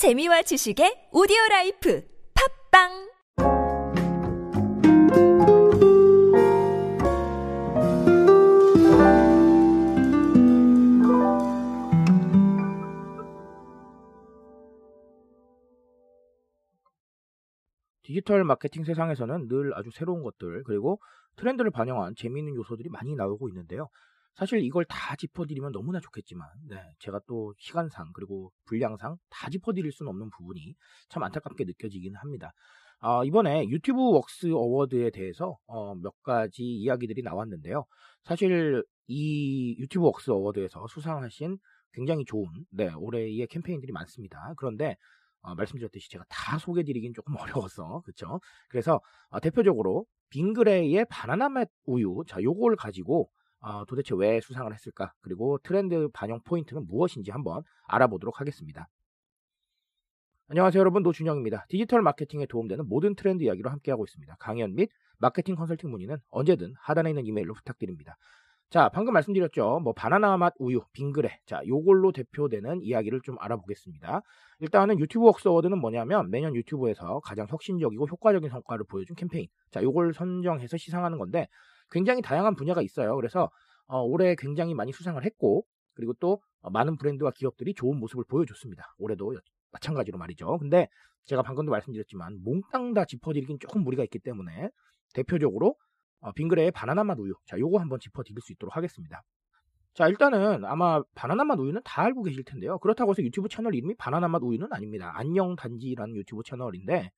재미와 지식의 오디오 라이프 팟빵 디지털 마케팅 세상에서는 늘 아주 새로운 것들 그리고 트렌드를 반영한 재미있는 요소들이 많이 나오고 있는데요. 사실 이걸 다 짚어드리면 너무나 좋겠지만 네, 제가 또 시간상 그리고 분량상 다 짚어드릴 수는 없는 부분이 참 안타깝게 느껴지기는 합니다. 아, 이번에 유튜브 Works Award에 대해서 어, 몇 가지 이야기들이 나왔는데요. 사실 이 유튜브 Works Award에서 수상하신 굉장히 좋은 네, 올해의 캠페인들이 많습니다. 그런데 어, 말씀드렸듯이 제가 다 소개드리긴 조금 어려워서 그렇죠. 그래서 어, 대표적으로 빙그레의 바나나 맛 우유 자 요걸 가지고 어, 도대체 왜 수상을 했을까 그리고 트렌드 반영 포인트는 무엇인지 한번 알아보도록 하겠습니다. 안녕하세요 여러분 노준영입니다. 디지털 마케팅에 도움되는 모든 트렌드 이야기로 함께하고 있습니다. 강연 및 마케팅 컨설팅 문의는 언제든 하단에 있는 이메일로 부탁드립니다. 자, 방금 말씀드렸죠. 뭐 바나나 맛 우유, 빙그레. 자, 요걸로 대표되는 이야기를 좀 알아보겠습니다. 일단은 유튜브 Works Award는 뭐냐면 매년 유튜브에서 가장 혁신적이고 효과적인 성과를 보여준 캠페인. 자, 요걸 선정해서 시상하는 건데 굉장히 다양한 분야가 있어요. 그래서 어, 올해 굉장히 많이 수상을 했고 그리고 또 어, 많은 브랜드와 기업들이 좋은 모습을 보여줬습니다. 올해도 마찬가지로 말이죠. 근데 제가 방금도 말씀드렸지만 몽땅 다 짚어드리긴 조금 무리가 있기 때문에 대표적으로 어, 빙그레의 바나나 맛 우유. 자, 요거 한번 짚어드릴 수 있도록 하겠습니다. 자, 일단은 아마 바나나 맛 우유는 다 알고 계실 텐데요. 그렇다고 해서 유튜브 채널 이름이 바나나 맛 우유는 아닙니다. 안녕 단지라는 유튜브 채널인데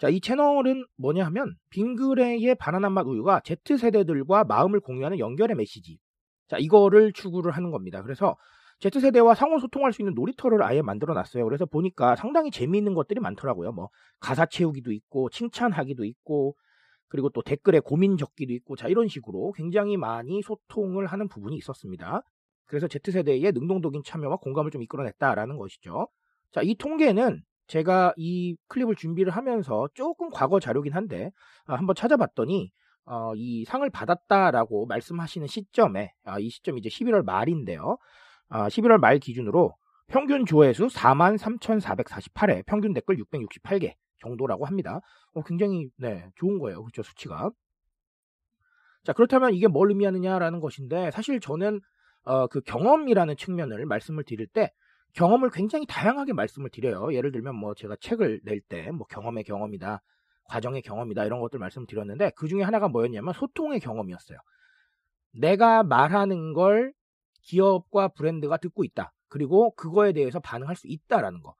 자, 이 채널은 뭐냐 하면 빙그레의 바나나 맛 우유가 Z세대들과 마음을 공유하는 연결의 메시지. 자, 이거를 추구를 하는 겁니다. 그래서 Z세대와 상호 소통할 수 있는 놀이터를 아예 만들어 놨어요. 그래서 보니까 상당히 재미있는 것들이 많더라고요. 뭐 가사 채우기도 있고 칭찬하기도 있고 그리고 또 댓글에 고민 적기도 있고 자 이런 식으로 굉장히 많이 소통을 하는 부분이 있었습니다. 그래서 Z세대의 능동적인 참여와 공감을 좀 이끌어냈다라는 것이죠. 자, 이 통계는 제가 이 클립을 준비를 하면서 조금 과거 자료긴 한데 아, 한번 찾아봤더니 어, 이 상을 받았다라고 말씀하시는 시점에 아, 이 시점이 이제 11월 말인데요. 아, 11월 말 기준으로 평균 조회수 43,448회, 평균 댓글 668개 정도라고 합니다. 어, 굉장히 네, 좋은 거예요. 그렇죠, 수치가. 자, 그렇다면 이게 뭘 의미하느냐라는 것인데 사실 저는 어, 그 경험이라는 측면을 말씀을 드릴 때 경험을 굉장히 다양하게 말씀을 드려요. 예를 들면 뭐 제가 책을 낼 때 뭐 경험의 경험이다, 과정의 경험이다 이런 것들 말씀드렸는데 그 중에 하나가 뭐였냐면 소통의 경험이었어요. 내가 말하는 걸 기업과 브랜드가 듣고 있다. 그리고 그거에 대해서 반응할 수 있다라는 거.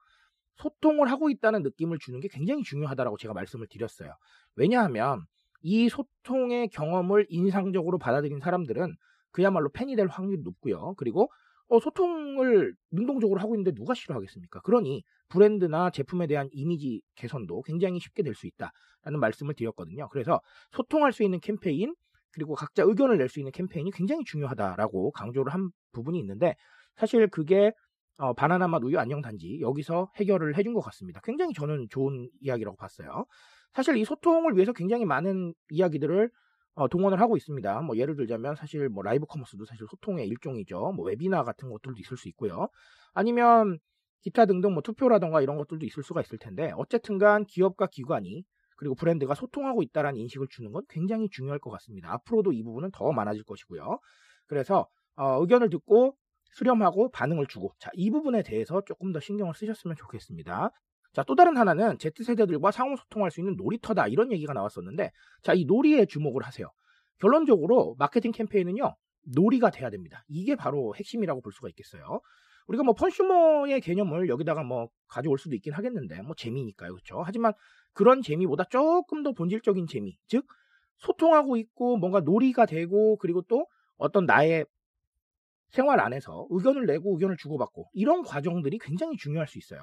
소통을 하고 있다는 느낌을 주는 게 굉장히 중요하다라고 제가 말씀을 드렸어요. 왜냐하면 이 소통의 경험을 인상적으로 받아들인 사람들은 그야말로 팬이 될 확률이 높고요. 그리고 어, 소통을 능동적으로 하고 있는데 누가 싫어하겠습니까? 그러니 브랜드나 제품에 대한 이미지 개선도 굉장히 쉽게 될 수 있다라는 말씀을 드렸거든요. 그래서 소통할 수 있는 캠페인 그리고 각자 의견을 낼 수 있는 캠페인이 굉장히 중요하다라고 강조를 한 부분이 있는데 사실 그게 어, 바나나 맛 우유 안녕 단지 여기서 해결을 해준 것 같습니다. 굉장히 저는 좋은 이야기라고 봤어요. 사실 이 소통을 위해서 굉장히 많은 이야기들을 어, 동원을 하고 있습니다. 뭐 예를 들자면 사실 뭐 라이브 커머스도 사실 소통의 일종이죠. 뭐 웨비나 같은 것들도 있을 수 있고요. 아니면 기타 등등 뭐 투표라던가 이런 것들도 있을 수가 있을 텐데 어쨌든간 기업과 기관이 그리고 브랜드가 소통하고 있다라는 인식을 주는 건 굉장히 중요할 것 같습니다. 앞으로도 이 부분은 더 많아질 것이고요. 그래서 어, 의견을 듣고 수렴하고 반응을 주고 자, 이 부분에 대해서 조금 더 신경을 쓰셨으면 좋겠습니다. 자, 또 다른 하나는 Z세대들과 상호 소통할 수 있는 놀이터다 이런 얘기가 나왔었는데 자, 이 놀이에 주목을 하세요. 결론적으로 마케팅 캠페인은요. 놀이가 돼야 됩니다. 이게 바로 핵심이라고 볼 수가 있겠어요. 우리가 뭐 컨슈머의 개념을 여기다가 뭐 가져올 수도 있긴 하겠는데 뭐 재미니까요. 그렇죠? 하지만 그런 재미보다 조금 더 본질적인 재미, 즉 소통하고 있고 뭔가 놀이가 되고 그리고 또 어떤 나의 생활 안에서 의견을 내고 의견을 주고받고 이런 과정들이 굉장히 중요할 수 있어요.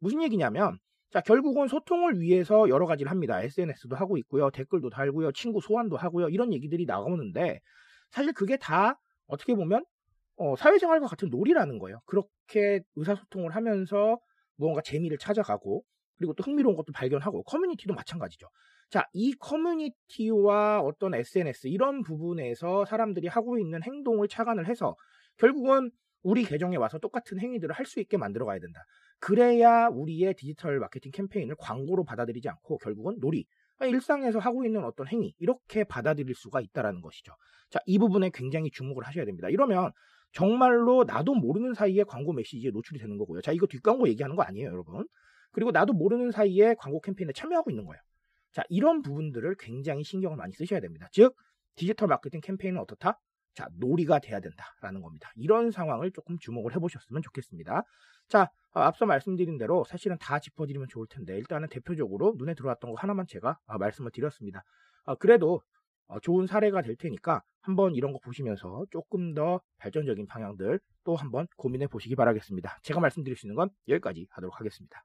무슨 얘기냐면 자 결국은 소통을 위해서 여러 가지를 합니다. SNS도 하고 있고요. 댓글도 달고요. 친구 소환도 하고요. 이런 얘기들이 나오는데 사실 그게 다 어떻게 보면 어, 사회생활과 같은 놀이라는 거예요. 그렇게 의사소통을 하면서 무언가 재미를 찾아가고 그리고 또 흥미로운 것도 발견하고 커뮤니티도 마찬가지죠. 자, 이 커뮤니티와 어떤 SNS 이런 부분에서 사람들이 하고 있는 행동을 착안을 해서 결국은 우리 계정에 와서 똑같은 행위들을 할 수 있게 만들어 가야 된다. 그래야 우리의 디지털 마케팅 캠페인을 광고로 받아들이지 않고 결국은 놀이, 일상에서 하고 있는 어떤 행위 이렇게 받아들일 수가 있다라는 것이죠. 자, 이 부분에 굉장히 주목을 하셔야 됩니다. 이러면 정말로 나도 모르는 사이에 광고 메시지에 노출이 되는 거고요. 자, 이거 뒷광고 얘기하는 거 아니에요, 여러분. 그리고 나도 모르는 사이에 광고 캠페인에 참여하고 있는 거예요. 자, 이런 부분들을 굉장히 신경을 많이 쓰셔야 됩니다. 즉, 디지털 마케팅 캠페인은 어떻다? 자, 놀이가 돼야 된다라는 겁니다. 이런 상황을 조금 주목을 해보셨으면 좋겠습니다. 자, 어, 앞서 말씀드린 대로 사실은 다 짚어드리면 좋을 텐데 일단은 대표적으로 눈에 들어왔던 거 하나만 제가 어, 말씀을 드렸습니다. 어, 그래도 좋은 사례가 될 테니까 한번 이런 거 보시면서 조금 더 발전적인 방향들 또 한번 고민해 보시기 바라겠습니다. 제가 말씀드릴 수 있는 건 여기까지 하도록 하겠습니다.